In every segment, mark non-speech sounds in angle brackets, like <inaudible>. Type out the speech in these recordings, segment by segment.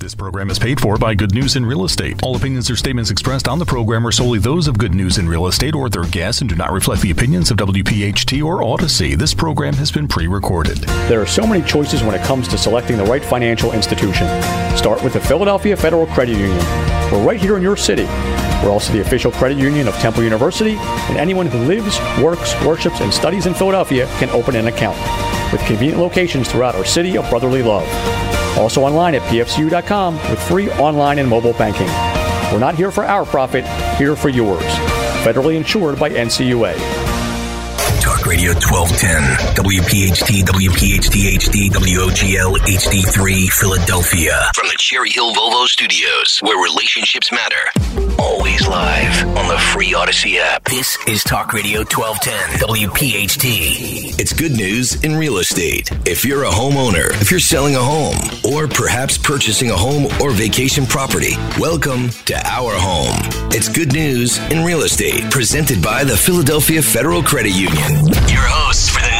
This program is paid for by Good News in Real Estate. All opinions or statements expressed on the program are solely those of Good News in Real Estate or their guests and do not reflect the opinions of WPHT or Odyssey. This program has been pre recorded. There are so many choices when it comes to selecting the right financial institution. Start with the Philadelphia Federal Credit Union. We're right here in your city. We're also the official credit union of Temple University, and anyone who lives, works, worships, and studies in Philadelphia can open an account with convenient locations throughout our city of brotherly love. Also online at pfcu.com with free online and mobile banking. We're not here for our profit, here for yours. Federally insured by NCUA. Talk Radio 1210, WPHT, WPHT HD, WOGL HD3, Philadelphia. From the Cherry Hill Volvo Studios, where relationships matter. Always live on the free Odyssey app. This is Talk Radio 1210, WPHT. It's good news in real estate. If you're a homeowner, if you're selling a home, or perhaps purchasing a home or vacation property, welcome to our home. It's good news in real estate, presented by the Philadelphia Federal Credit Union. Your hosts for the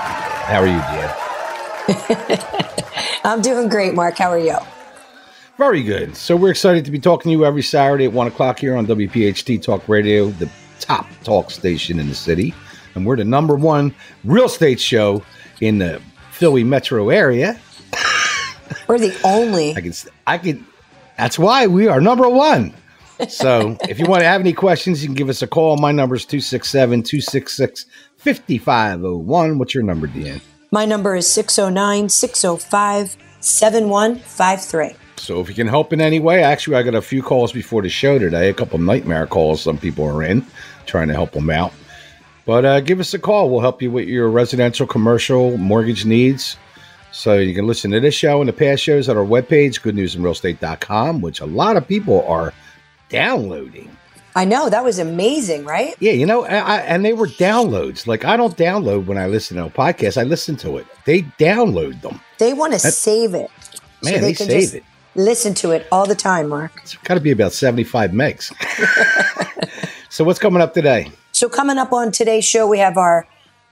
How are you, Deanne? <laughs> I'm doing great, Mark. How are you? Very good. So we're excited to be talking to you every Saturday at 1 o'clock here on WPHT Talk Radio, the top talk station in the city. And we're the number one real estate show in the Philly metro area. <laughs> We're the only. I can, I can, that's why we are number one. So <laughs> if you want to have any questions, you can give us a call. My number is 267 266 5501. What's your number, Deanne? My number is 609 605 7153. So if you can help in any way, actually, I got a few calls before the show today, a couple nightmare calls some people are in, trying to help them out. But uh, give us a call. We'll help you with your residential, commercial, mortgage needs. So you can listen to this show and the past shows at our webpage, goodnewsandrealestate.com, which a lot of people are downloading. I know. That was amazing, right? Yeah, you know, I, and they were downloads. Like I don't download when I listen to a podcast. I listen to it. They download them. They want to save it. Man, they, they save it. Listen to it all the time, Mark. It's got to be about 75 megs. <laughs> <laughs> so what's coming up today? So coming up on today's show, we have our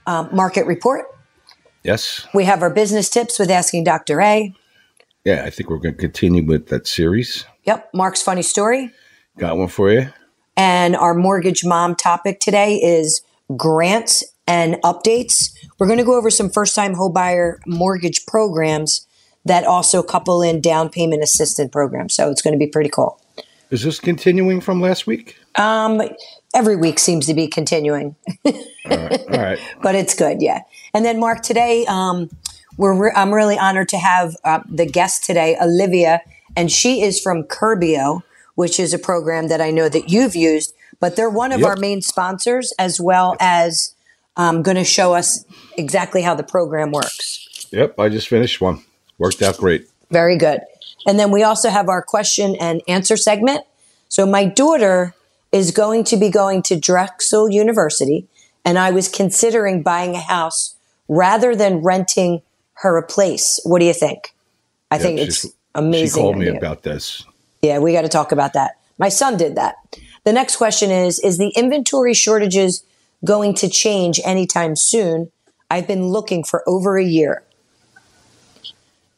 um, market report. Yes. We have our business tips with Asking Dr. A. Yeah, I think we're going to continue with that series. Yep. Mark's funny story. Got one for you. And our mortgage mom topic today is grants and updates. We're going to go over some first time homebuyer mortgage programs that also couple in down payment assistance programs. So it's going to be pretty cool. Is this continuing from last week? Um, every week seems to be continuing. all right. All right. <laughs> but it's good, yeah. And then Mark, today um, we're re- I'm really honored to have uh, the guest today, Olivia, and she is from Curbio, which is a program that I know that you've used. But they're one of Yep. our main sponsors, as well as um, going to show us exactly how the program works. Yep, I just finished one. Worked out great. Very good. And then we also have our question and answer segment. So my daughter is going to be going to Drexel University, and I was considering buying a house rather than renting her a place. What do you think? I Yep, think it's amazing. She called me about this. Yeah, we got to talk about that. My son did that. The next question is Is the inventory shortages going to change anytime soon? I've been looking for over a year.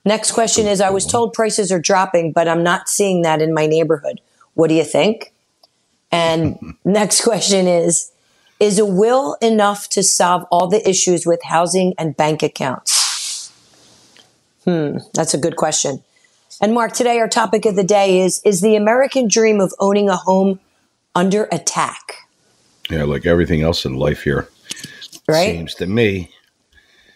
Next question is I was told prices are dropping, but I'm not seeing that in my neighborhood. What do you think? And <laughs> next question is Is a will enough to solve all the issues with housing and bank accounts? Hmm, that's a good question. And Mark, today our topic of the day is Is the American dream of owning a home under attack? Yeah, like everything else in life here. Right? Seems to me.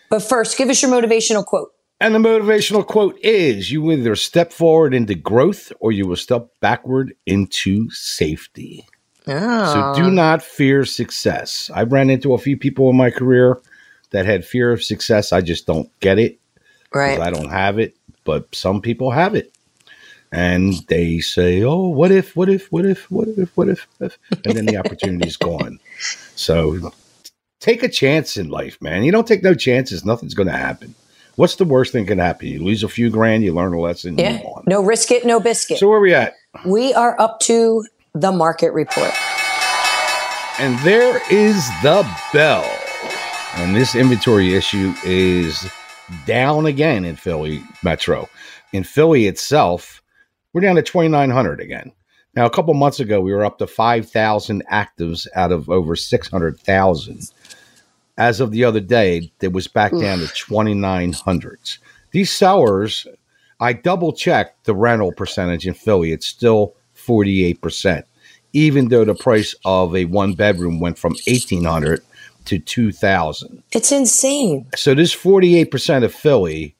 But first, give us your motivational quote. And the motivational quote is you either step forward into growth or you will step backward into safety. So do oh. not fear success. I've ran into a few people in my career that had fear of success. I just don't get it. Right. I don't have it, but some people have it. and they say, "Oh, what if? What if? What if? What if? What if?" if? And then the opportunity is gone. So take a chance in life, man. You don't take no chances, nothing's going to happen. What's the worst thing can happen? You lose a few grand, you learn a lesson, yeah. No risk it, no biscuit. So where are we at? We are up to the market report. And there is the bell. And this inventory issue is down again in Philly Metro. In Philly itself, we're down to 2,900 again. Now, a couple months ago, we were up to 5,000 actives out of over 600,000. As of the other day, it was back down to 2,900s. These sellers, I double checked the rental percentage in Philly. It's still 48%, even though the price of a one bedroom went from 1,800 to 2,000. It's insane. So this 48% of Philly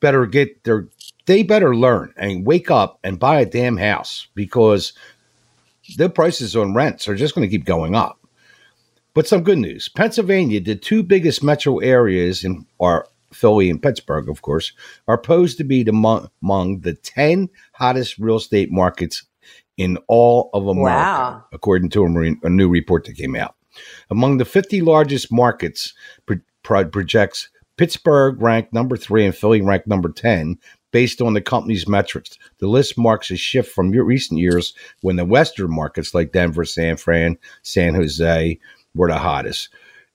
better get their they better learn and wake up and buy a damn house because their prices on rents are just going to keep going up. But some good news Pennsylvania, the two biggest metro areas in are Philly and Pittsburgh, of course, are posed to be the, among the 10 hottest real estate markets in all of America, wow. according to a, a, new report that came out. Among the 50 largest markets, pro- pro- projects Pittsburgh ranked number three and Philly ranked number 10, based on the company's metrics. The list marks a shift from recent years when the Western markets like Denver, San Fran, San Jose were the hottest.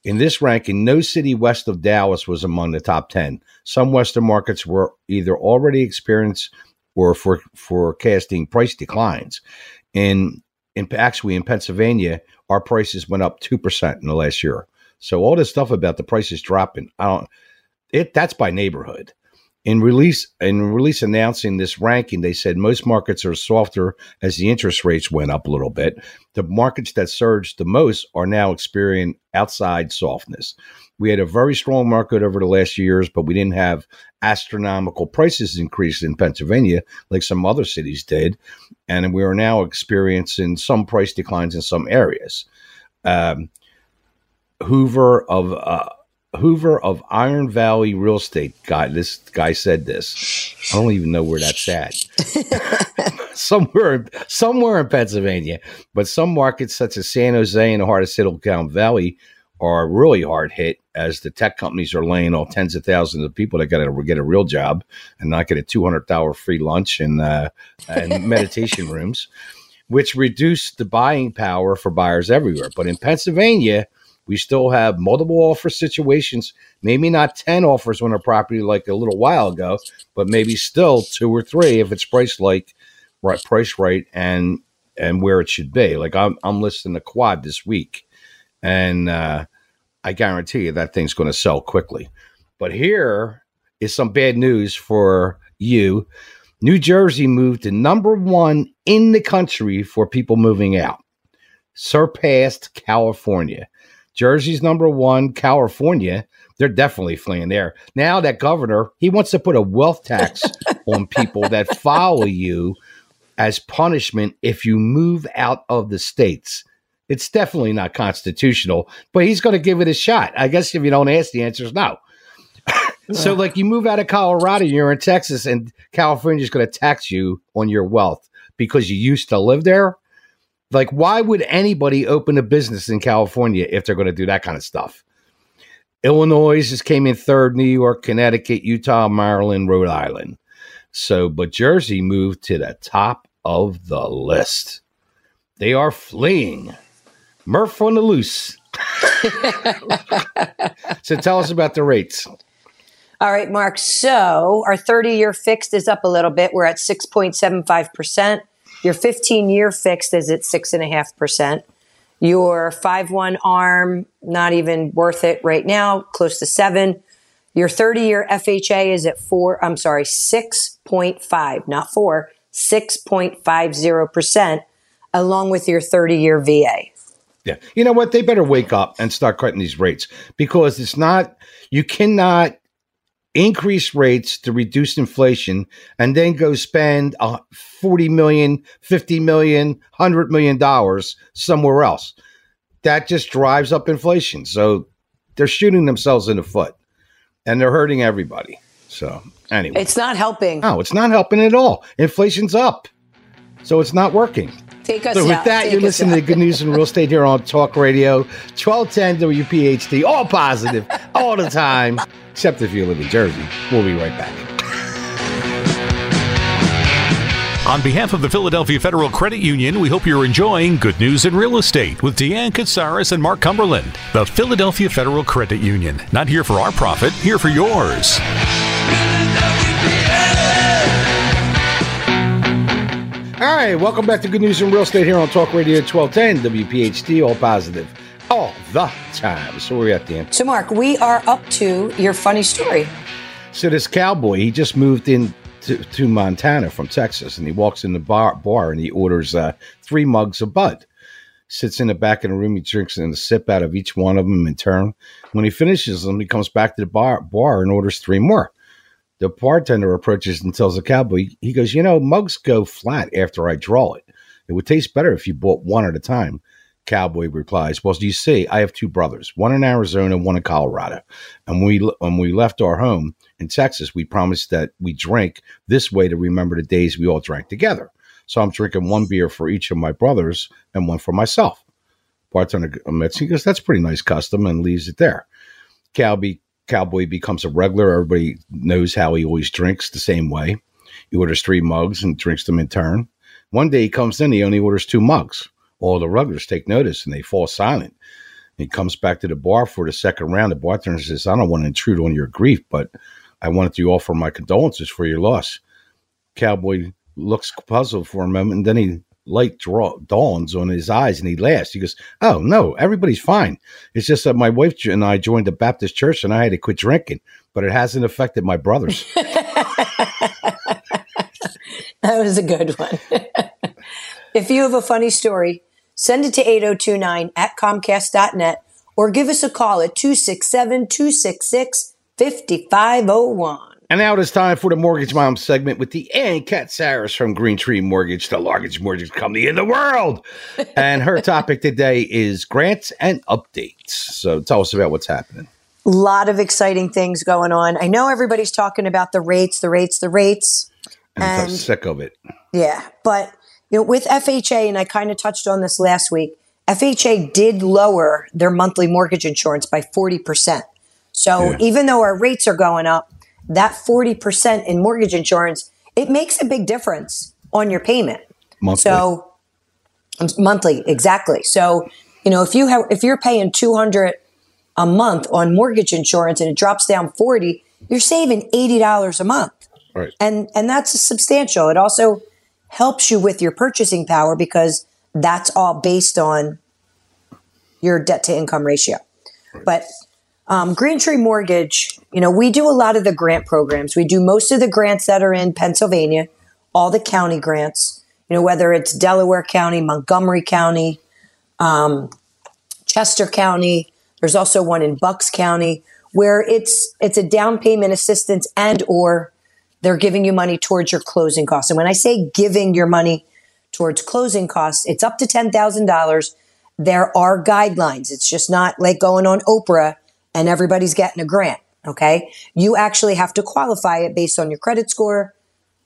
In this ranking, no city west of Dallas was among the top 10. Some Western markets were either already experienced or for, forecasting price declines. In, in actually in Pennsylvania, our prices went up 2% in the last year. So all this stuff about the prices dropping, I don't it that's by neighborhood in release in release announcing this ranking they said most markets are softer as the interest rates went up a little bit. The markets that surged the most are now experiencing outside softness. We had a very strong market over the last years but we didn't have astronomical prices increase in pennsylvania like some other cities did. And we are now experiencing some price declines in some areas. Um, hoover of uh, Hoover of Iron Valley Real Estate guy. This guy said this. I don't even know where that's at. <laughs> somewhere, somewhere in Pennsylvania. But some markets, such as San Jose and the heart of Silicon Valley, are really hard hit as the tech companies are laying off tens of thousands of people that got to get a real job and not get a two hundred dollar free lunch and uh, and <laughs> meditation rooms, which reduce the buying power for buyers everywhere. But in Pennsylvania we still have multiple offer situations, maybe not 10 offers on a property like a little while ago, but maybe still two or three if it's priced like right price right and and where it should be. Like I'm I'm listing a quad this week and uh, I guarantee you that thing's going to sell quickly. But here is some bad news for you. New Jersey moved to number one in the country for people moving out, surpassed California. Jersey's number one. California, they're definitely fleeing there. Now that governor, he wants to put a wealth tax <laughs> on people that follow you as punishment if you move out of the states. It's definitely not constitutional, but he's going to give it a shot. I guess if you don't ask, the answer is no. <laughs> so, like, you move out of Colorado, you're in Texas, and California is going to tax you on your wealth because you used to live there. Like, why would anybody open a business in California if they're going to do that kind of stuff? Illinois just came in third, New York, Connecticut, Utah, Maryland, Rhode Island. So, but Jersey moved to the top of the list. They are fleeing. Murph on the loose. <laughs> so tell us about the rates. All right, Mark. So our 30 year fixed is up a little bit. We're at 6.75%. Your 15 year fixed is at six and a half percent. Your five one arm, not even worth it right now, close to seven. Your 30 year FHA is at four, I'm sorry, 6.5, not four, 6.50%, along with your 30 year VA. Yeah. You know what? They better wake up and start cutting these rates because it's not, you cannot increase rates to reduce inflation and then go spend uh, 40 million 50 million 100 million dollars somewhere else that just drives up inflation so they're shooting themselves in the foot and they're hurting everybody So anyway, It's not helping. no, it's not helping at all. Inflation's up, so it's not working. Take us So with out. that, Take you're us listening to out. Good News in Real Estate here on Talk Radio, 1210 WPHT, all positive, <laughs> all the time, except if you live in Jersey. We'll be right back. On behalf of the Philadelphia Federal Credit Union, we hope you're enjoying Good News in Real Estate with Deanne Katsaris and Mark Cumberland. The Philadelphia Federal Credit Union. Not here for our profit, here for yours. All right, welcome back to Good News in Real Estate here on Talk Radio 1210 WPHT, all positive, all the time. So where we at, Dan? So, Mark, we are up to your funny story. So this cowboy, he just moved in to, to Montana from Texas, and he walks in the bar, bar and he orders uh, three mugs of Bud. Sits in the back of the room, he drinks and a sip out of each one of them in turn. When he finishes them, he comes back to the bar, bar and orders three more. The bartender approaches and tells the cowboy, he goes, You know, mugs go flat after I draw it. It would taste better if you bought one at a time. Cowboy replies, Well, do you see, I have two brothers, one in Arizona, and one in Colorado. And we when we left our home in Texas, we promised that we drink this way to remember the days we all drank together. So I'm drinking one beer for each of my brothers and one for myself. Bartender admits, he goes, That's pretty nice custom and leaves it there. Cowboy Cowboy becomes a regular. Everybody knows how he always drinks the same way. He orders three mugs and drinks them in turn. One day he comes in, he only orders two mugs. All the regulars take notice and they fall silent. He comes back to the bar for the second round. The bartender says, I don't want to intrude on your grief, but I wanted to offer my condolences for your loss. Cowboy looks puzzled for a moment and then he light draw, dawns on his eyes and he laughs. He goes, Oh, no, everybody's fine. It's just that my wife and I joined the Baptist church and I had to quit drinking, but it hasn't affected my brothers. <laughs> That was a good one. <laughs> if you have a funny story, send it to 8029 at comcast.net or give us a call at 267 266 5501. And now it is time for the Mortgage Mom segment with Deanne Katsaris from Green Tree Mortgage, the largest mortgage company in the world. <laughs> and her topic today is grants and updates. So tell us about what's happening. A lot of exciting things going on. I know everybody's talking about the rates, the rates, the rates. And, I'm sick of it. Yeah, but you know, with FHA, and I kind of touched on this last week. FHA did lower their monthly mortgage insurance by forty percent. So Yeah. even though our rates are going up, that forty percent in mortgage insurance it makes a big difference on your payment. Monthly. So monthly, exactly. So you know, if you have if you're paying two hundred a month on mortgage insurance and it drops down forty, you're saving eighty dollars a month right. and and that's substantial. It also helps you with your purchasing power because that's all based on your debt to income ratio. But um, Green Tree Mortgage, you know, we do a lot of the grant programs. We do most of the grants that are in Pennsylvania, all the county grants. You know, whether it's Delaware County, Montgomery County, um, Chester County. There's also one in Bucks County where it's it's a down payment assistance and or they're giving you money towards your closing costs. And when I say giving your money towards closing costs, it's up to $10,000. There are guidelines. It's just not like going on Oprah and everybody's getting a grant. Okay. You actually have to qualify it based on your credit score,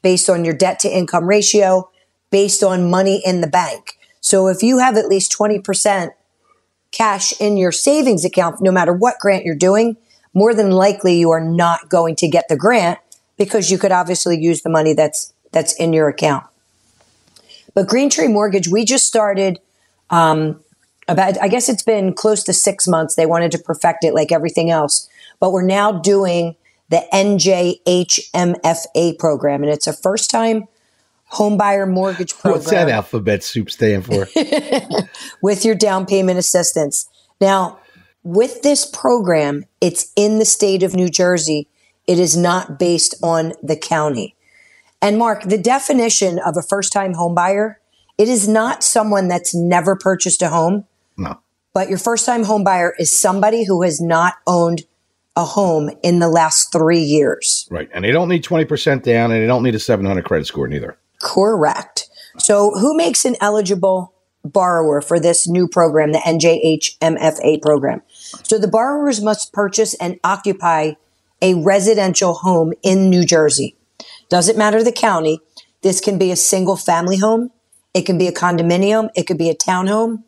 based on your debt to income ratio, based on money in the bank. So if you have at least 20% cash in your savings account, no matter what grant you're doing, more than likely you are not going to get the grant because you could obviously use the money that's that's in your account. But Green Tree Mortgage, we just started um, about I guess it's been close to six months. They wanted to perfect it like everything else, but we're now doing the NJHMFA program, and it's a first time home buyer mortgage program What's that alphabet soup stand for? <laughs> with your down payment assistance. Now, with this program, it's in the state of New Jersey. It is not based on the county. And Mark, the definition of a first time home buyer, it is not someone that's never purchased a home. But your first time home buyer is somebody who has not owned a home in the last three years. Right. And they don't need 20% down and they don't need a 700 credit score neither. Correct. So, who makes an eligible borrower for this new program, the NJHMFA program? So, the borrowers must purchase and occupy a residential home in New Jersey. Doesn't matter the county. This can be a single family home. It can be a condominium. It could be a townhome.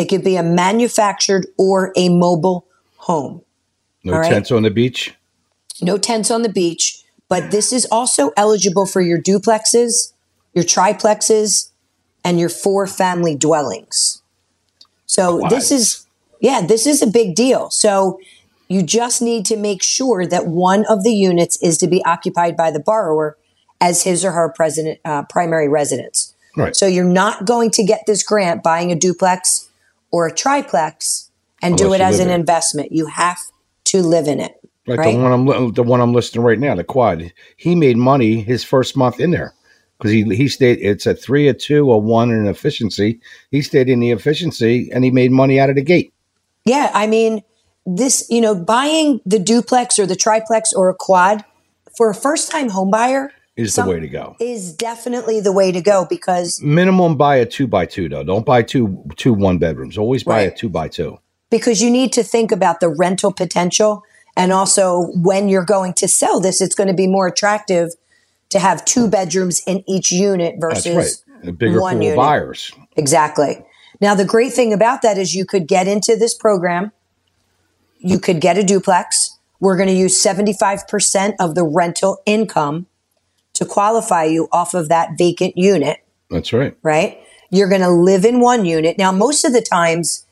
It could be a manufactured or a mobile home. No right. tents on the beach. No tents on the beach, but this is also eligible for your duplexes, your triplexes, and your four family dwellings. So this is, yeah, this is a big deal. So you just need to make sure that one of the units is to be occupied by the borrower as his or her president, uh, primary residence. Right. So you're not going to get this grant buying a duplex or a triplex and do it as an it. investment. You have to live in it. Like right? the one I'm the one I'm listing right now, the quad. He made money his first month in there because he he stayed. It's a three, a two, a one, and an efficiency. He stayed in the efficiency and he made money out of the gate. Yeah, I mean, this, you know, buying the duplex or the triplex or a quad for a first time home buyer Is Some- the way to go. is definitely the way to go because Minimum buy a two by two though. Don't buy two two one bedrooms. Always buy a two by two. because you need to think about the rental potential and also when you're going to sell this it's going to be more attractive to have two bedrooms in each unit versus right. A bigger one pool unit. buyers. Exactly. Now, the great thing about that is you could get into this program, you could get a duplex. We're going to use 75% of the rental income to qualify you off of that vacant unit, That's right. right? You're going to live in one unit. Now, most of the times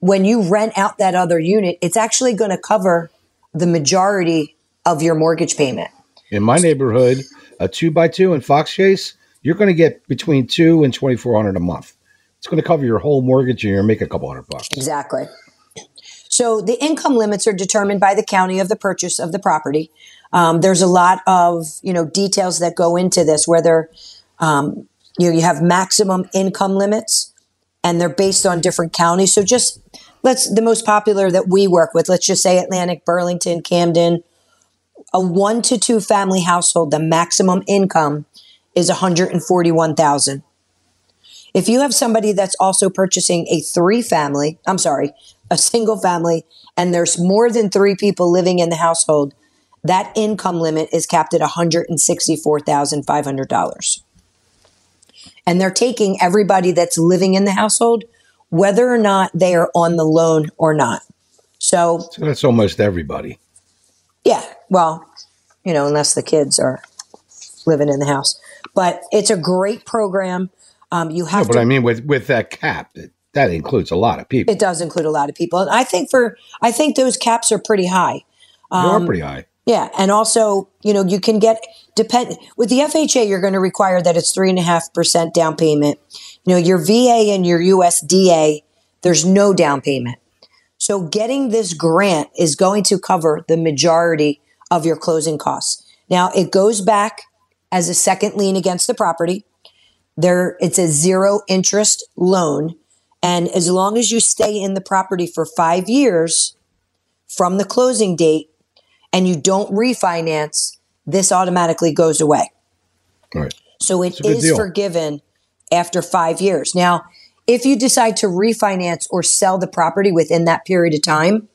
when you rent out that other unit, it's actually going to cover the majority of your mortgage payment. In my neighborhood, a two by two in Fox Chase, you're going to get between two and twenty four hundred a month. It's going to cover your whole mortgage, and you're make a couple hundred bucks. Exactly. So the income limits are determined by the county of the purchase of the property. Um, there's a lot of you know details that go into this, whether um, you know you have maximum income limits, and they're based on different counties. So just let's the most popular that we work with. Let's just say Atlantic, Burlington, Camden. A one to two family household, the maximum income is 141,000. If you have somebody that's also purchasing a three family, I'm sorry, a single family, and there's more than three people living in the household, that income limit is capped at $164,500. And they're taking everybody that's living in the household, whether or not they are on the loan or not. So, So that's almost everybody. yeah, well, you know, unless the kids are living in the house. But it's a great program. Um, you No, have but to I mean, with with that cap, it, that includes a lot of people. It does include a lot of people. And I think for I think those caps are pretty high. they um, are pretty high. Yeah. And also, you know, you can get depend with the FHA, you're going to require that it's three and a half percent down payment. You know, your VA and your USDA, there's no down payment. So getting this grant is going to cover the majority of your closing costs. Now it goes back as a second lien against the property. There, it's a zero interest loan. And as long as you stay in the property for five years from the closing date and you don't refinance, this automatically goes away. Right. So it is deal. forgiven after five years. Now, if you decide to refinance or sell the property within that period of time,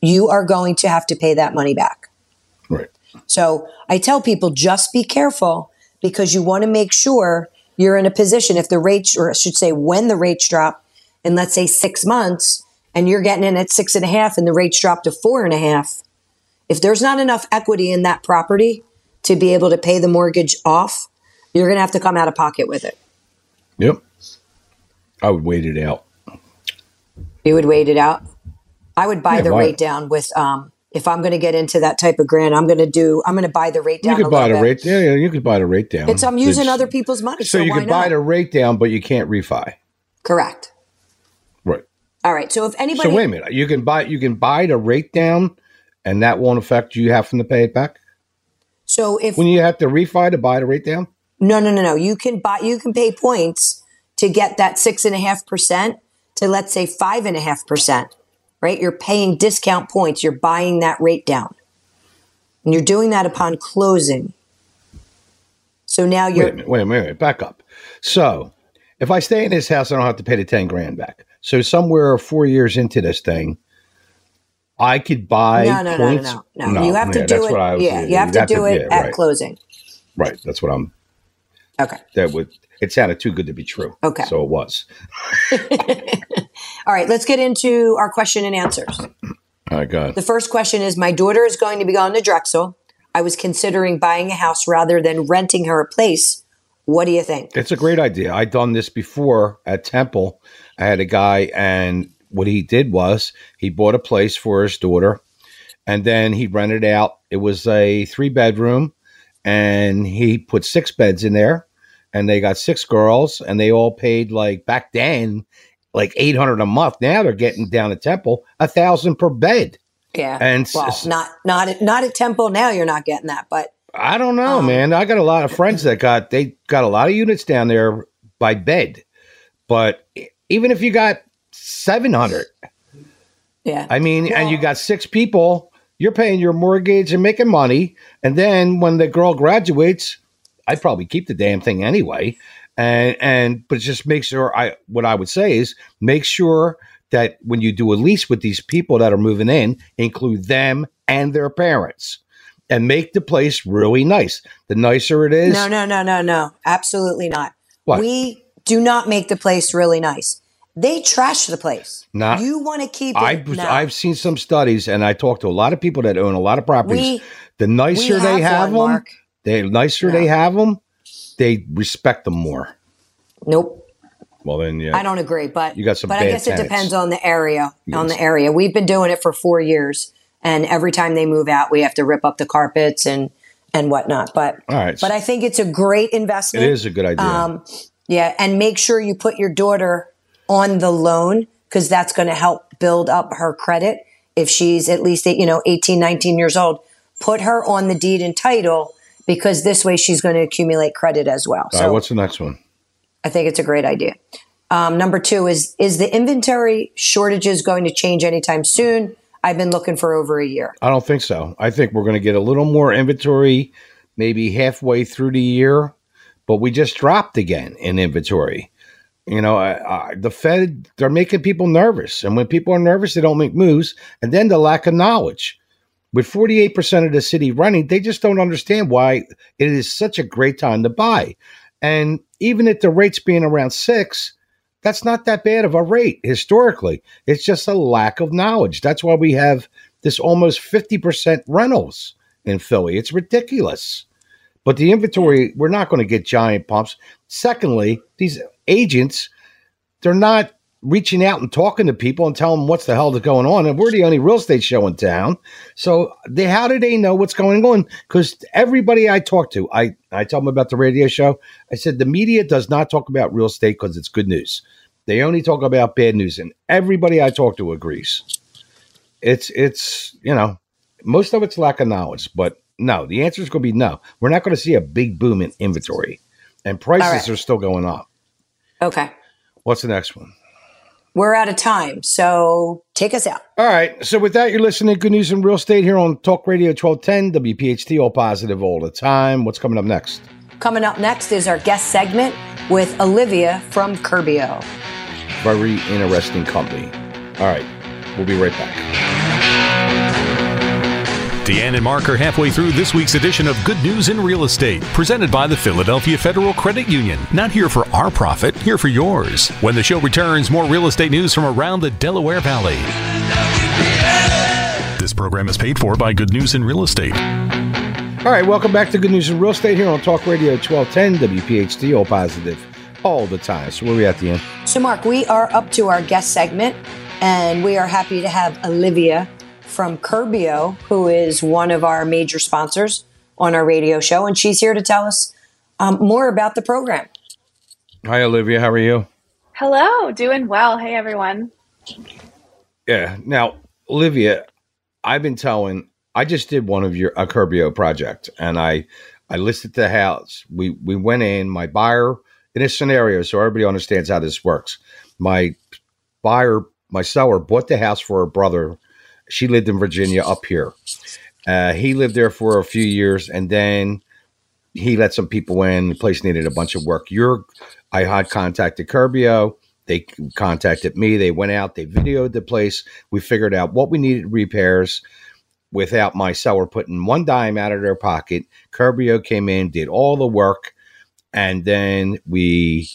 you are going to have to pay that money back. Right. So I tell people just be careful because you want to make sure you're in a position if the rates, or I should say, when the rates drop in, let's say, six months, and you're getting in at six and a half and the rates drop to four and a half, if there's not enough equity in that property to be able to pay the mortgage off, you're going to have to come out of pocket with it. Yep. I would wait it out. You would wait it out. I would buy Yeah, the why- rate down with, um, if I'm going to get into that type of grant, I'm going to do, I'm going to buy the rate down. You a could buy the bit. rate. Yeah, yeah, you could buy the rate down. It's I'm using It's- other people's money, So, so, you could buy the rate down, but you can't refi. Correct. Right. All right. So if anybody, So wait a minute. You can buy you can buy the rate down, and that won't affect you having to pay it back so if when you have to refi to buy the rate down. no, no, no, no, you can buy, you can pay points to get that six and a half percent to let's say five and a half percent, right? You're paying discount points. You're buying that rate down, and you're doing that upon closing. So now you're. Wait a minute. Wait a minute. Back up. So if I stay in this house, I don't have to pay the ten grand back. So somewhere four years into this thing, I could buy No, no, no, no, no, no. You have to do it. what I was- yeah, you have to do it at right, closing. right. That's what I'm. Okay. That would. It sounded too good to be true. Okay. So it was. <laughs> All right, let's get into our question and answers. All right, go ahead. The first question is My daughter is going to be going to Drexel. I was considering buying a house rather than renting her a place. What do you think? It's a great idea. I've done this before at Temple. I had a guy, and what he did was he bought a place for his daughter, and then he rented out. It was a three bedroom, and he put six beds in there, and they got six girls, and they all paid like back then, like eight hundred a month. Now they're getting down at Temple a thousand per bed. Yeah. And well, s- not not at, not at Temple now. You're not getting that, but I don't know, Um, man. I got a lot of friends that got they got a lot of units down there by bed, but even if you got seven hundred, yeah. I mean, and you got six people, you're paying your mortgage and making money, and then when the girl graduates, I'd probably keep the damn thing anyway. And and but just make sure I what I would say is make sure that when you do a lease with these people that are moving in, include them and their parents. And make the place really nice. The nicer it is, no, no, no, no, no. Absolutely not. What? We do not make the place really nice. They trash the place. Not- you want to keep it. I've seen some studies, and I talked to a lot of people that own a lot of properties. We- the nicer we they have have one, them, Mark. the nicer No. they have them, they respect them more. Nope. Well, then, yeah, I don't agree, but You got some But I guess it depends on the area. On the area, we've been doing it for four years, and every time they move out, we have to rip up the carpets and and whatnot. But All right. but I think it's a great investment. It is a good idea. Um, yeah, and make sure you put your daughter on the loan because that's going to help build up her credit. If she's at least you know 18, 19 years old, put her on the deed and title because this way she's going to accumulate credit as well. So right, what's the next one? I think it's a great idea. Um, number two is is the inventory shortages going to change anytime soon? I've been looking for over a year. I don't think so. I think we're going to get a little more inventory, maybe halfway through the year, but we just dropped again in inventory. You know, I, I, the Fed they're making people nervous, and when people are nervous, they don't make moves. And then the lack of knowledge. With forty eight percent of the city running, they just don't understand why it is such a great time to buy. And even at the rates being around six, that's not that bad of a rate historically. It's just a lack of knowledge. That's why we have this almost 50% rentals in Philly. It's ridiculous. But the inventory, we're not going to get giant pumps. Secondly, these agents, they're not reaching out and talking to people and telling them what's the hell is going on. And we're the only real estate show in town. So they how do they know what's going on? Because everybody I talk to, I, I tell them about the radio show. I said the media does not talk about real estate because it's good news. They only talk about bad news, and everybody I talk to agrees. It's it's you know most of it's lack of knowledge, but no, the answer is going to be no. We're not going to see a big boom in inventory, and prices right. are still going up. Okay, What's the next one? we're out of time, so take us out. All right. So with that, you're listening to Good News in Real Estate here on Talk Radio 1210 WPHT, all positive all the time. What's coming up next? Coming up next is our guest segment with Olivia from Curbio. Very interesting company. All right. We'll be right back. Deanne and Mark are halfway through this week's edition of Good News in Real Estate, presented by the Philadelphia Federal Credit Union. Not here for our profit, here for yours. When the show returns, more real estate news from around the Delaware Valley. This program is paid for by Good News in Real Estate. All right. Welcome back to Good News in Real Estate here on Talk Radio 1210 WPHT, all positive all the time. So where are we at Deanne? So, Mark, we are up to our guest segment, and we are happy to have Olivia from Curbio, who is one of our major sponsors on our radio show, and she's here to tell us um, more about the program. Hi, Olivia. How are you? Hello, doing well. Hey, everyone. Yeah. Now, Olivia, I've been telling. I just did one of your a Curbio project, and I I listed the house. We we went in. My buyer in a scenario, so everybody understands how this works. My buyer, my seller, bought the house for her brother. She lived in Virginia up here. Uh, he lived there for a few years, and then he let some people in. The place needed a bunch of work. You're, I had contacted Curbio. they contacted me. They went out, they videoed the place. We figured out what we needed repairs without my seller putting one dime out of their pocket. Curbio came in, did all the work, and then we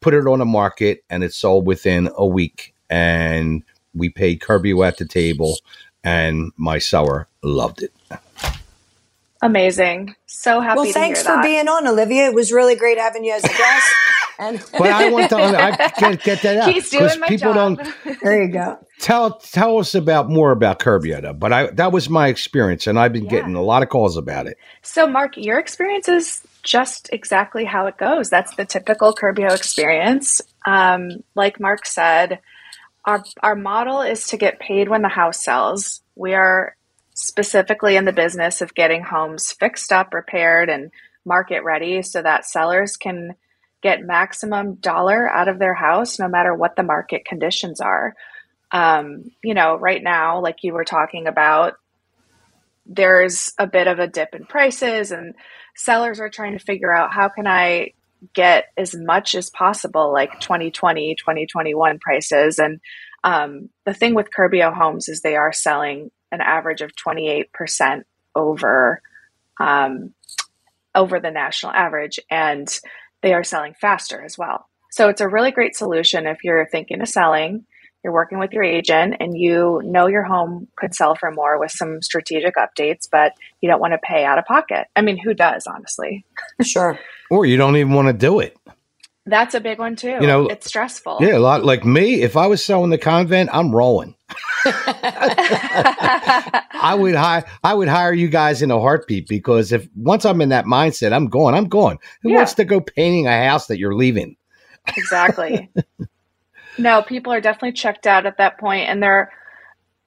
put it on the market and it sold within a week. And we paid Curbio at the table, and my sour loved it. Amazing. So happy Well, to thanks hear for that. being on, Olivia. It was really great having you as a guest. <laughs> and But I want to I get, get that out He's doing my people job. don't <laughs> there you go. tell tell us about more about Curbio. But I that was my experience, and I've been Yeah. getting a lot of calls about it. So, Mark, your experience is just exactly how it goes. That's the typical Curbio experience. Um, like Mark said, our our model is to get paid when the house sells. We are specifically in the business of getting homes fixed up, repaired, and market ready so that sellers can get maximum dollar out of their house no matter what the market conditions are. Um, you know, right now, like you were talking about, there's a bit of a dip in prices and sellers are trying to figure out how can I get as much as possible like 2020 2021 prices. And um, the thing with Curbio homes is they are selling an average of 28% over um, over the national average and they are selling faster as well. So it's a really great solution if you're thinking of selling you're working with your agent and you know your home could sell for more with some strategic updates, but you don't want to pay out of pocket. I mean, who does, honestly? <laughs> Sure. Or you don't even want to do it. That's a big one too. You know, it's stressful. Yeah, a lot like me. If I was selling the convent, I'm rolling. <laughs> I would hire. I would hire you guys in a heartbeat because if once I'm in that mindset, I'm going. I'm going. Who Yeah. wants to go painting a house that you're leaving? exactly. <laughs> no, people are definitely checked out at that point and they're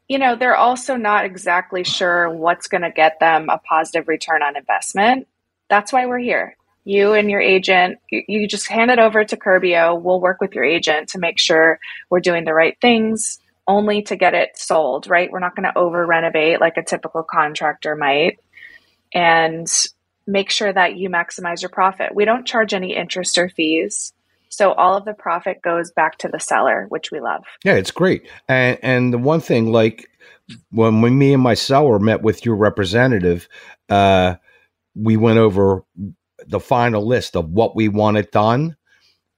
you know, they're also not exactly sure what's going to get them a positive return on investment. That's why we're here. You and your agent, you, you just hand it over to Curbio. We'll work with your agent to make sure we're doing the right things only to get it sold, right? We're not going to over renovate like a typical contractor might. And make sure that you maximize your profit. We don't charge any interest or fees. So all of the profit goes back to the seller, which we love. Yeah, it's great. And and the one thing, like when, when me and my seller met with your representative, uh, we went over the final list of what we wanted done,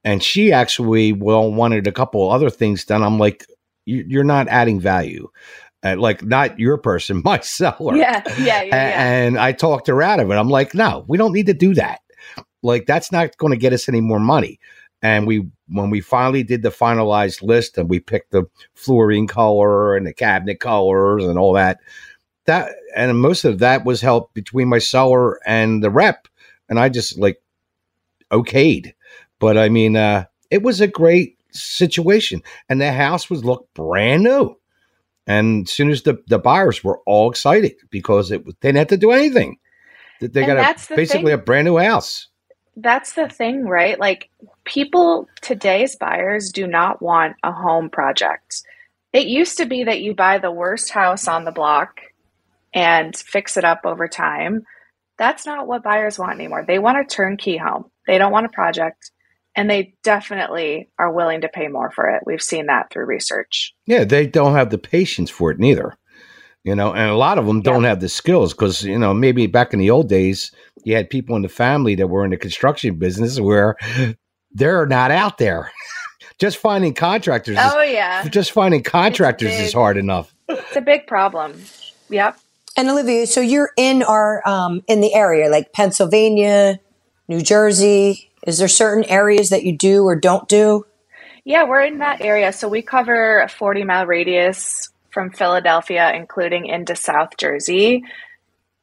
and she actually well wanted a couple other things done. I'm like, you, you're not adding value. Uh, like not your person, <laughs> my seller. Yeah, yeah, yeah, yeah. And I talked her out of it. I'm like, no, we don't need to do that. Like that's not going to get us any more money. And we, when we finally did the finalized list and we picked the fluorine color and the cabinet colors and all that, that and most of that was helped between my seller and the rep, and I just like okayed. But I mean, uh, it was a great situation, and the house was looked brand new. And as soon as the, the buyers were all excited because it was, they didn't have to do anything. They- And got a, basically thing. a brand new house. That's the thing, right? Like people, today's buyers do not want a home project. It used to be that you buy the worst house on the block and fix it up over time. That's not what buyers want anymore. They want a turnkey home. They don't want a project. And they definitely are willing to pay more for it. We've seen that through research. Yeah, they don't have the patience for it neither. You know, and a lot of them don't Yeah. have the skills because, you know, maybe back in the old days, you had people in the family that were in the construction business where they're not out there. <laughs> just finding contractors, Oh, yeah. just finding contractors is hard enough. It's a big problem. Yep. And Olivia, so you're in our um, in the area, like Pennsylvania, New Jersey. Is there certain areas that you do or don't do? Yeah, we're in that area. So we cover a 40 mile radius from Philadelphia, including into South Jersey.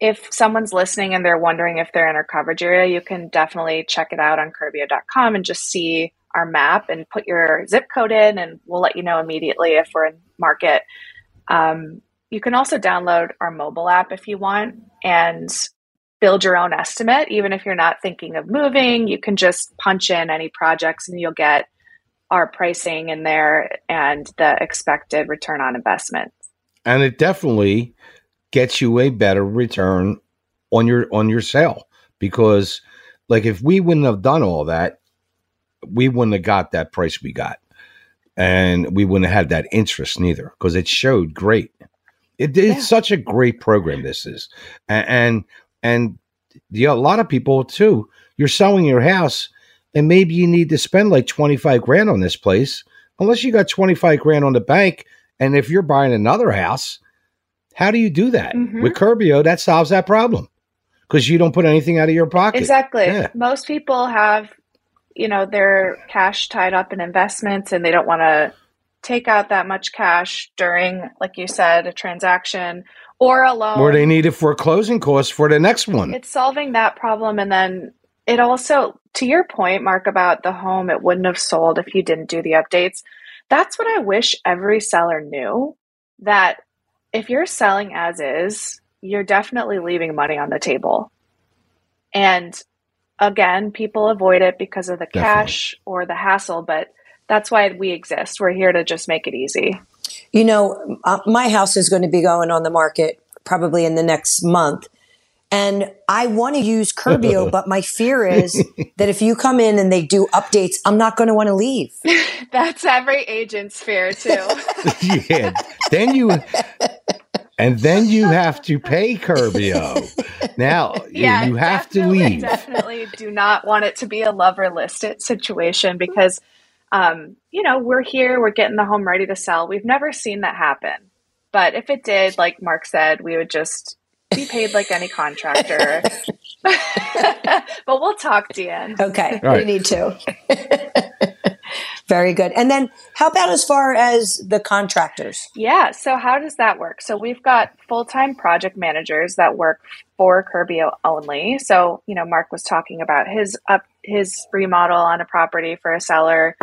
If someone's listening and they're wondering if they're in our coverage area, you can definitely check it out on Curbio.com and just see our map and put your zip code in, and we'll let you know immediately if we're in market. Um, you can also download our mobile app if you want and build your own estimate. Even if you're not thinking of moving, you can just punch in any projects and you'll get our pricing in there and the expected return on investment. And it definitely gets you a better return on your on your sale because like if we wouldn't have done all that, we wouldn't have got that price we got. and we wouldn't have had that interest neither because it showed great. It, it's Yeah. such a great program. This is, and and, and the, a lot of people too. You're selling your house, and maybe you need to spend like twenty five grand on this place, unless you got twenty five grand on the bank. And if you're buying another house, how do you do that Mhm. with Curbio? That solves that problem because you don't put anything out of your pocket. Exactly. Yeah. Most people have, you know, their cash tied up in investments and they don't want to take out that much cash during, like you said, a transaction or a loan. Or they need it for closing costs for the next one. It's solving that problem. And then it also, to your point, Mark, about the home, it wouldn't have sold if you didn't do the updates. That's what I wish every seller knew that if you're selling as is, you're definitely leaving money on the table. And again, people avoid it because of the cash or the hassle, but that's why we exist. We're here to just make it easy. You know, uh, my house is going to be going on the market probably in the next month. And I want to use Curbio, <laughs> but my fear is that if you come in and they do updates, I'm not going to want to leave. <laughs> That's every agent's fear, too. <laughs> yeah. Then you and then you have to pay Curbio. Now you- yeah, you have to definitely, leave. Definitely do not want it to be a lover listed situation because, um, you know, we're here, we're getting the home ready to sell. We've never seen that happen. But if it did, like Mark said, we would just <laughs> be paid like any contractor. <laughs> but we'll talk, Deanne. Okay, <laughs> Right. we need to. Very good. And then, how about as far as the contractors? Yeah. So how does that work? So we've got full-time project managers that work for Curbio only. So, you know, Mark was talking about his up his remodel on a property for a seller.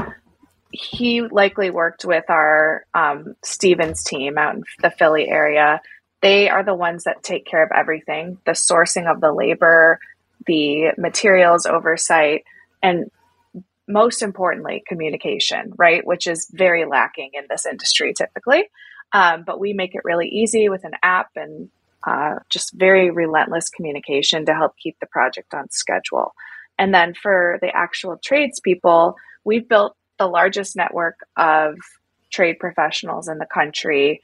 He likely worked with our um, Stevens team out in the Philly area. They are the ones that take care of everything, the sourcing of the labor, the materials oversight, and most importantly, communication, right? Which is very lacking in this industry typically. Um, but we make it really easy with an app and uh, just very relentless communication to help keep the project on schedule. And then for the actual tradespeople, we've built the largest network of trade professionals in the country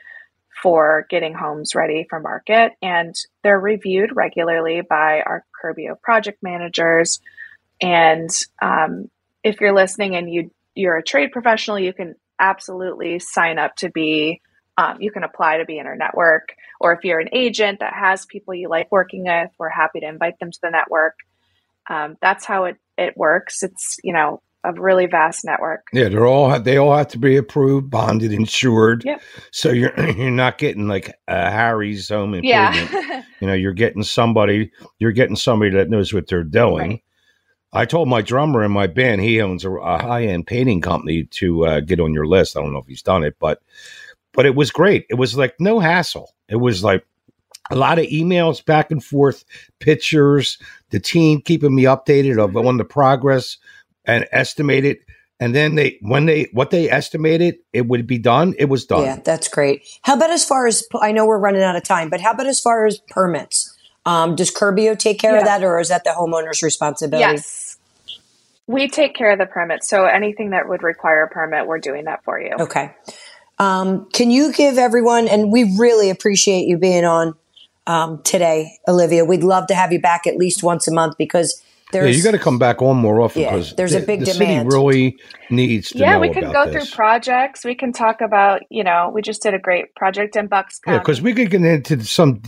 for getting homes ready for market. And they're reviewed regularly by our Curbio project managers. And um, if you're listening and you you're a trade professional, you can absolutely sign up to be. Um, you can apply to be in our network, or if you're an agent that has people you like working with, we're happy to invite them to the network. Um, that's how it it works. It's you know a really vast network. Yeah, they're all they all have to be approved, bonded, insured. Yep. So you're <clears throat> you're not getting like a Harry's home improvement. Yeah, <laughs> You know, you're getting somebody you're getting somebody that knows what they're doing. Right. I told my drummer in my band, he owns a, a high end painting company, to uh, get on your list. I don't know if he's done it, but but it was great. It was like no hassle. It was like a lot of emails back and forth, pictures, the team keeping me updated of on the progress and estimated. And then they, when they, what they estimated it would be done, it was done. Yeah, that's great. How about as far as I know we're running out of time, but how about as far as permits? Um, does Curbio take care of that, or is that the homeowner's responsibility? yes. We take care of the permit. So anything that would require a permit, we're doing that for you. Okay. Um, can you give everyone, and we really appreciate you being on um, today, Olivia. We'd love to have you back at least once a month because Yeah, you got to come back on more often Yeah, because there's a big the demand. city really needs to Yeah, know we can go this. through projects. We can talk about, you know, we just did a great project in Bucks County. Yeah, because we could get into some.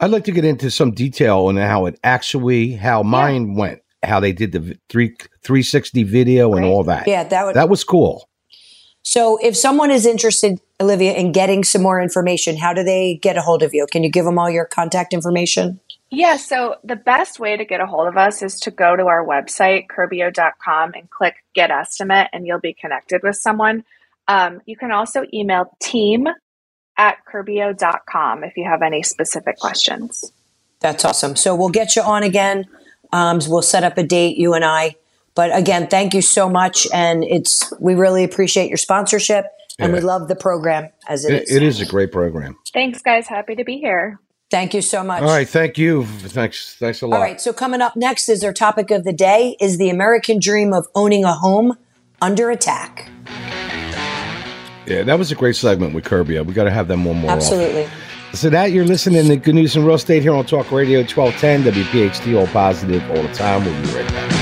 I'd like to get into some detail on how it actually, how mine went, how they did the three three sixty video and all that. yeah, that would. that was cool. so, if someone is interested, Olivia, in getting some more information, how do they get a hold of you? Can you give them all your contact information? Yeah, so the best way to get a hold of us is to go to our website, curbio.com, and click Get Estimate, and you'll be connected with someone. Um, you can also email team at curbio.com if you have any specific questions. That's awesome. So we'll get you on again. Um, we'll set up a date, you and I. But again, thank you so much, and it's we really appreciate your sponsorship, and we love the program as it It, is. it is a great program. Thanks, guys. Happy to be here. Thank you so much. All right, thank you. Thanks, thanks a lot. All right. So coming up next is our topic of the day: is the American dream of owning a home under attack. Yeah, that was a great segment with Curbio. We got to have them one more. often. Absolutely. So that you're listening to Good News in Real Estate here on Talk Radio 1210 WPHT, all positive all the time. We'll be right back.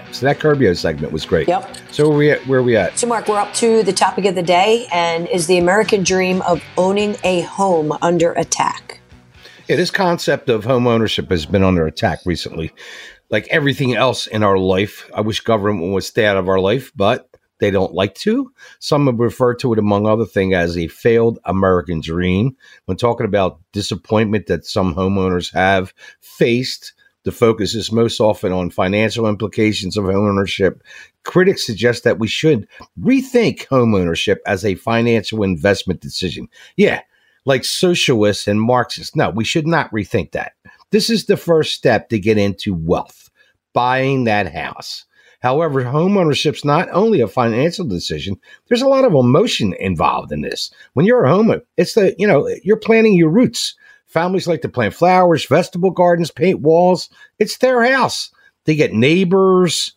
So that Curbio segment was great. Yep. So where we at, where are we at? So, Mark, we're up to the topic of the day, and is the American dream of owning a home under attack? Yeah, this concept of home ownership has been under attack recently. Like everything else in our life, I wish government would stay out of our life, but they don't like to. Some have referred to it, among other things, as a failed American dream. When talking about disappointment that some homeowners have faced, the focus is most often on financial implications of homeownership. Critics suggest that we should rethink homeownership as a financial investment decision. Yeah, like socialists and Marxists. No, we should not rethink that. This is the first step to get into wealth, buying that house. However, homeownership is not only a financial decision, there's a lot of emotion involved in this. When you're a homeowner, it's the, you know, you're planting your roots. Families like to plant flowers, vegetable gardens, paint walls. It's their house. They get neighbors.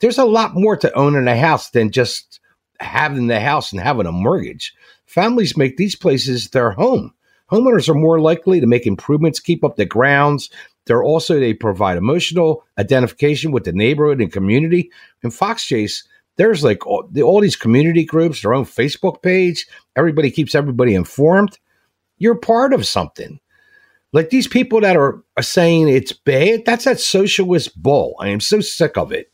There's a lot more to owning a house than just having the house and having a mortgage. Families make these places their home. Homeowners are more likely to make improvements, keep up the grounds. They're also, they provide emotional identification with the neighborhood and community. In Fox Chase, there's like all, all these community groups, their own Facebook page. Everybody keeps everybody informed you're part of something. Like these people that are, are saying it's bad, that's that socialist bull. I am so sick of it.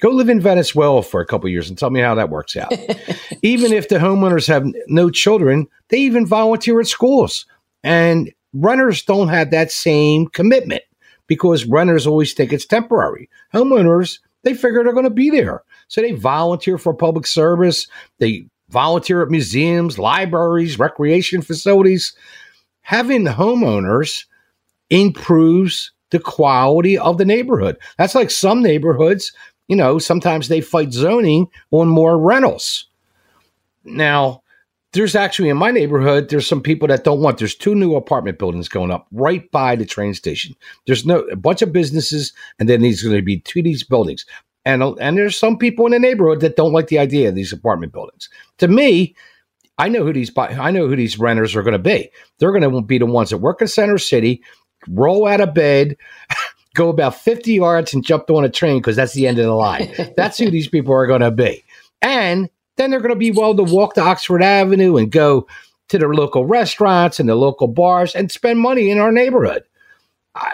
Go live in Venezuela for a couple years and tell me how that works out. <laughs> even if the homeowners have no children, they even volunteer at schools. And renters don't have that same commitment because renters always think it's temporary. Homeowners, they figure they're going to be there. So they volunteer for public service. They volunteer at museums, libraries, recreation facilities. Having homeowners improves the quality of the neighborhood. That's like some neighborhoods, you know, sometimes they fight zoning on more rentals. Now, there's actually in my neighborhood, there's some people that don't want. There's two new apartment buildings going up right by the train station. There's no a bunch of businesses, and then there's going to be two of these buildings. And, and there's some people in the neighborhood that don't like the idea of these apartment buildings. To me, I know who these I know who these renters are going to be. They're going to be the ones that work in Center City, roll out of bed, <laughs> go about 50 yards and jump on a train because that's the end of the line. <laughs> that's who these people are going to be. And then they're going to be well to walk to Oxford Avenue and go to their local restaurants and the local bars and spend money in our neighborhood.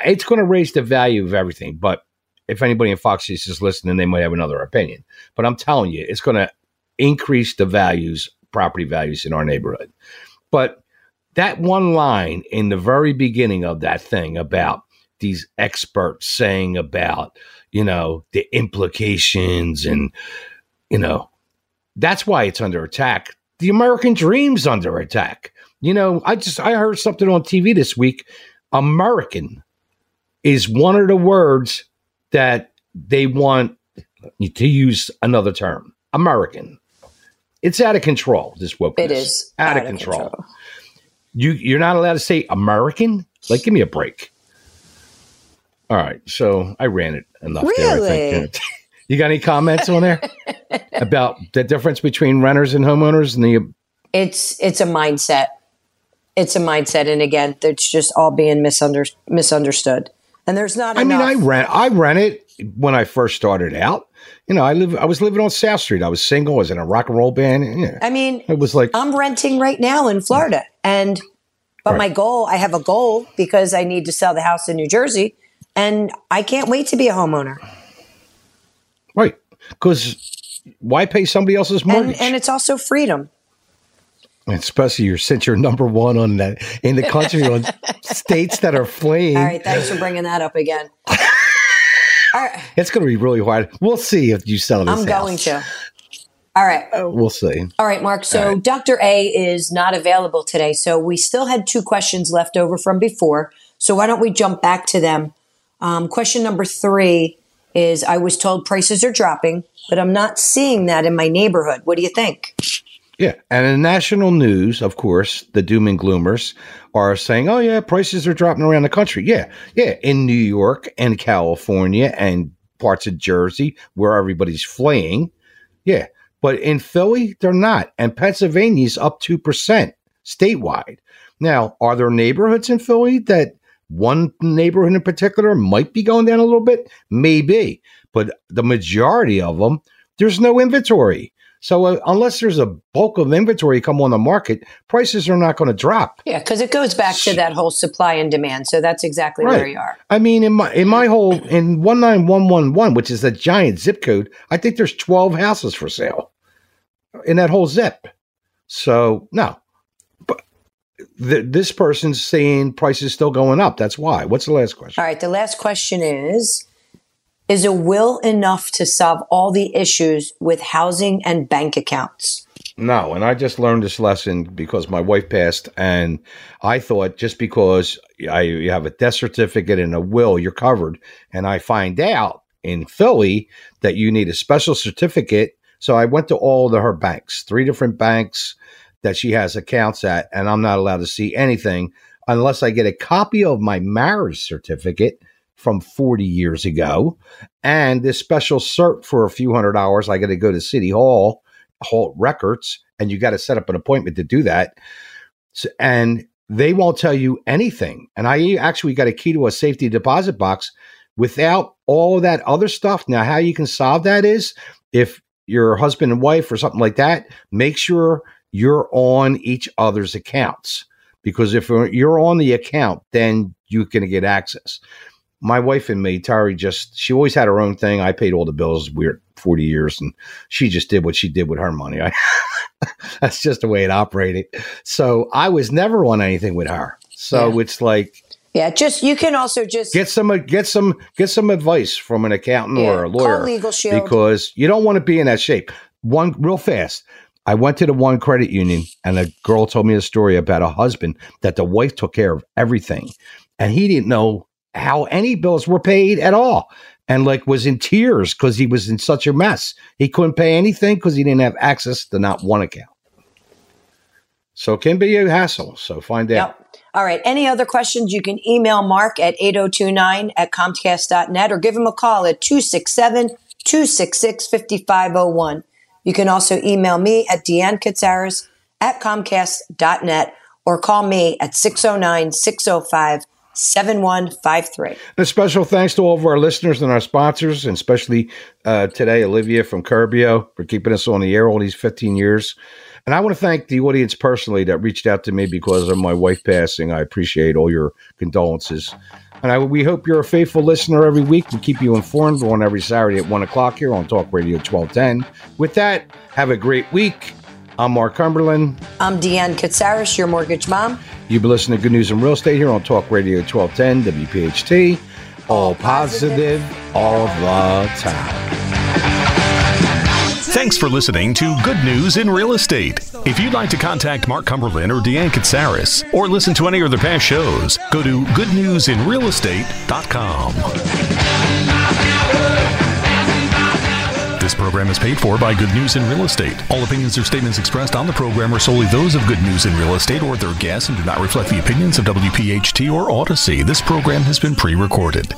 It's going to raise the value of everything, but if anybody in Fox News is listening, they might have another opinion. But I'm telling you, it's going to increase the values, property values in our neighborhood. But that one line in the very beginning of that thing about these experts saying about, you know, the implications and, you know, that's why it's under attack. The American dream's under attack. You know, I just I heard something on TV this week. American is one of the words that they want to use another term American. It's out of control, this wokeness. It is out, out of, control. control. You, you're not allowed to say American? Like, give me a break. All right. So I ran it enough really? there. <laughs> you got any comments on there <laughs> about the difference between renters and homeowners and the. It's it's a mindset. It's a mindset, and again, it's just all being misunder- misunderstood. And there's not. I enough. mean, I rent. I rent it when I first started out. You know, I live. I was living on South Street. I was single. I was in a rock and roll band. Yeah. I mean, it was like I'm renting right now in Florida, and but right. my goal. I have a goal because I need to sell the house in New Jersey, and I can't wait to be a homeowner. Right, because why pay somebody else's mortgage? And, and it's also freedom especially you're, since you're number one on that in the country on <laughs> states that are fleeing. All right, thanks for bringing that up again. <laughs> Right. It's going to be really hard. We'll see if you sell this. I'm house. going to. All right. Uh, we'll see. All right, Mark. So right. Dr. A is not available today. So we still had two questions left over from before. So why don't we jump back to them? Um, question number three is I was told prices are dropping, but I'm not seeing that in my neighborhood. What do you think? Yeah. And in national news, of course, the doom and gloomers are saying, oh, yeah, prices are dropping around the country. Yeah. Yeah. In New York and California and parts of Jersey where everybody's fleeing. Yeah. But in Philly, they're not. And Pennsylvania's up 2% statewide. Now, are there neighborhoods in Philly that one neighborhood in particular might be going down a little bit? Maybe. But the majority of them, there's no inventory. So uh, unless there's a bulk of inventory come on the market, prices are not going to drop. Yeah, because it goes back to that whole supply and demand. So that's exactly right. where you are. I mean, in my in my whole in one nine one one one, which is a giant zip code, I think there's twelve houses for sale in that whole zip. So no, but th- this person's saying prices still going up. That's why. What's the last question? All right, the last question is is a will enough to solve all the issues with housing and bank accounts? No, and I just learned this lesson because my wife passed, and I thought just because I you have a death certificate and a will, you're covered. And I find out in Philly that you need a special certificate. So I went to all of her banks, three different banks that she has accounts at, and I'm not allowed to see anything unless I get a copy of my marriage certificate from 40 years ago. And this special cert for a few hundred dollars, I got to go to City Hall, Hall Records, and you got to set up an appointment to do that. So, and they won't tell you anything. And I actually got a key to a safety deposit box without all of that other stuff. Now, how you can solve that is if your husband and wife or something like that, make sure you're on each other's accounts. Because if you're on the account, then you can get access my wife and me, Tari, just she always had her own thing. I paid all the bills. We're forty years, and she just did what she did with her money. I, <laughs> that's just the way it operated. So I was never on anything with her. So yeah. it's like, yeah, just you can also just get some get some get some advice from an accountant yeah, or a lawyer, Legal Shield, because you don't want to be in that shape. One real fast. I went to the one credit union, and a girl told me a story about a husband that the wife took care of everything, and he didn't know how any bills were paid at all and like was in tears because he was in such a mess. He couldn't pay anything because he didn't have access to not one account. So it can be a hassle. So find out. Yep. All right. Any other questions? You can email Mark at 8029 at Comcast.net or give him a call at 267 266 5501. You can also email me at Deanne Katsaris at Comcast.net or call me at 609 605 7153. A special thanks to all of our listeners and our sponsors, and especially uh, today, Olivia from Curbio for keeping us on the air all these 15 years. And I want to thank the audience personally that reached out to me because of my wife passing. I appreciate all your condolences. And I, we hope you're a faithful listener every week. We keep you informed on every Saturday at 1 o'clock here on Talk Radio 1210. With that, have a great week. I'm Mark Cumberland. I'm Deanne Katsaris, your mortgage mom. You've been listening to Good News in Real Estate here on Talk Radio 1210 WPHT. All positive, all the time. Thanks for listening to Good News in Real Estate. If you'd like to contact Mark Cumberland or Deanne Katsaris or listen to any of their past shows, go to goodnewsinrealestate.com. This program is paid for by Good News in Real Estate. All opinions or statements expressed on the program are solely those of Good News in Real Estate or their guests and do not reflect the opinions of WPHT or Audacy. This program has been pre recorded.